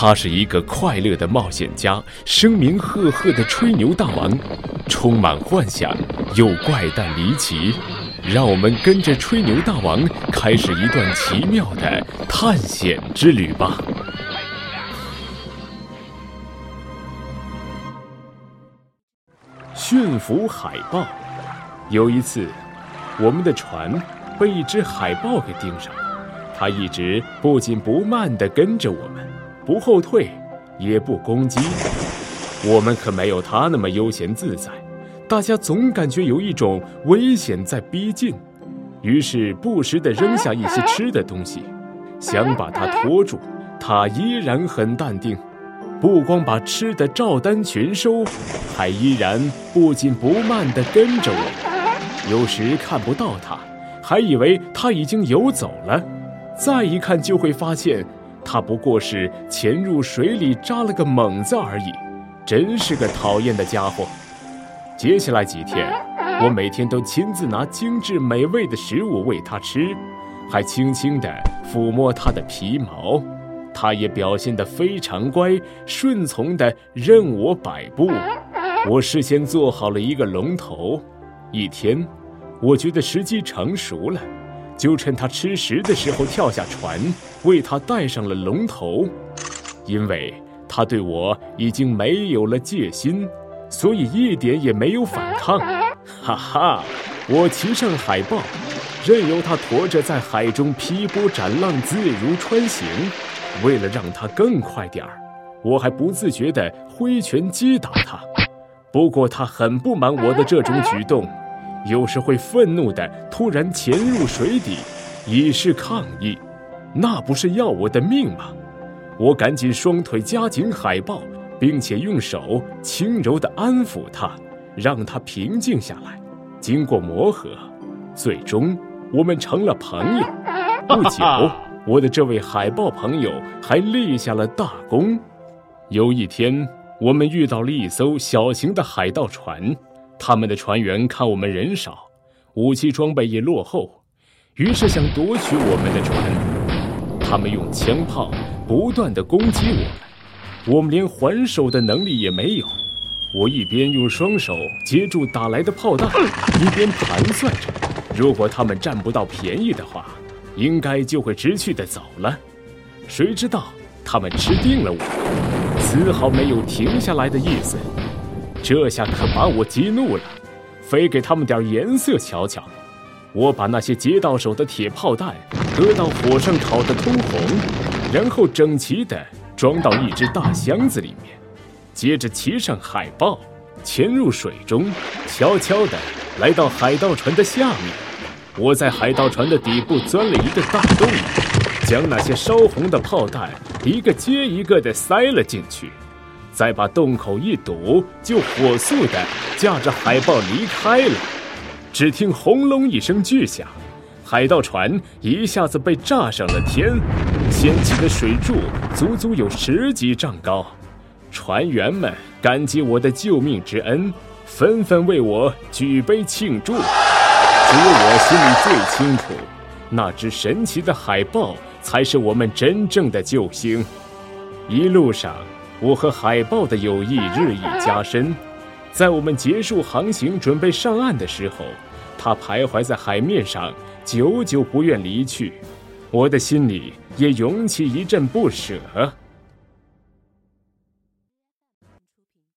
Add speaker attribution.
Speaker 1: 他是一个快乐的冒险家，声名赫赫的吹牛大王，充满幻想又怪诞离奇。让我们跟着吹牛大王开始一段奇妙的探险之旅吧！驯服海豹。有一次，我们的船被一只海豹给盯上了，它一直不紧不慢地跟着我们。不后退，也不攻击，我们可没有他那么悠闲自在。大家总感觉有一种危险在逼近，于是不时地扔下一些吃的东西，想把它拖住。他依然很淡定，不光把吃的照单全收，还依然不紧不慢地跟着我。有时看不到他，还以为他已经游走了，再一看就会发现。他不过是潜入水里扎了个猛子而已，真是个讨厌的家伙。接下来几天，我每天都亲自拿精致美味的食物喂它吃，还轻轻地抚摸它的皮毛。它也表现得非常乖，顺从地任我摆布。我事先做好了一个龙头，一天，我觉得时机成熟了。就趁他吃食的时候跳下船，为他戴上了龙头，因为他对我已经没有了戒心，所以一点也没有反抗。哈哈，我骑上海豹，任由它驮着在海中劈波斩浪，自如穿行。为了让它更快点儿，我还不自觉地挥拳击打它。不过它很不满我的这种举动。有时会愤怒地突然潜入水底，以示抗议，那不是要我的命吗？我赶紧双腿夹紧海豹，并且用手轻柔地安抚它，让它平静下来。经过磨合，最终我们成了朋友。不久，我的这位海豹朋友还立下了大功。有一天，我们遇到了一艘小型的海盗船。他们的船员看我们人少，武器装备也落后，于是想夺取我们的船。他们用枪炮不断地攻击我们，我们连还手的能力也没有。我一边用双手接住打来的炮弹，一边盘算着：如果他们占不到便宜的话，应该就会识趣的走了。谁知道他们吃定了我，丝毫没有停下来的意思。这下可把我激怒了，非给他们点颜色瞧瞧。我把那些接到手的铁炮弹搁到火上烤得通红，然后整齐地装到一只大箱子里面，接着骑上海豹，潜入水中，悄悄地来到海盗船的下面。我在海盗船的底部钻了一个大洞，将那些烧红的炮弹一个接一个地塞了进去。再把洞口一堵，就火速的驾着海豹离开了。只听轰隆一声巨响，海盗船一下子被炸上了天，掀起的水柱足足有十几丈高。船员们感激我的救命之恩，纷纷为我举杯庆祝。只有我心里最清楚，那只神奇的海豹才是我们真正的救星。一路上。我和海豹的友谊日益加深，在我们结束航行、准备上岸的时候，它徘徊在海面上，久久不愿离去，我的心里也涌起一阵不舍。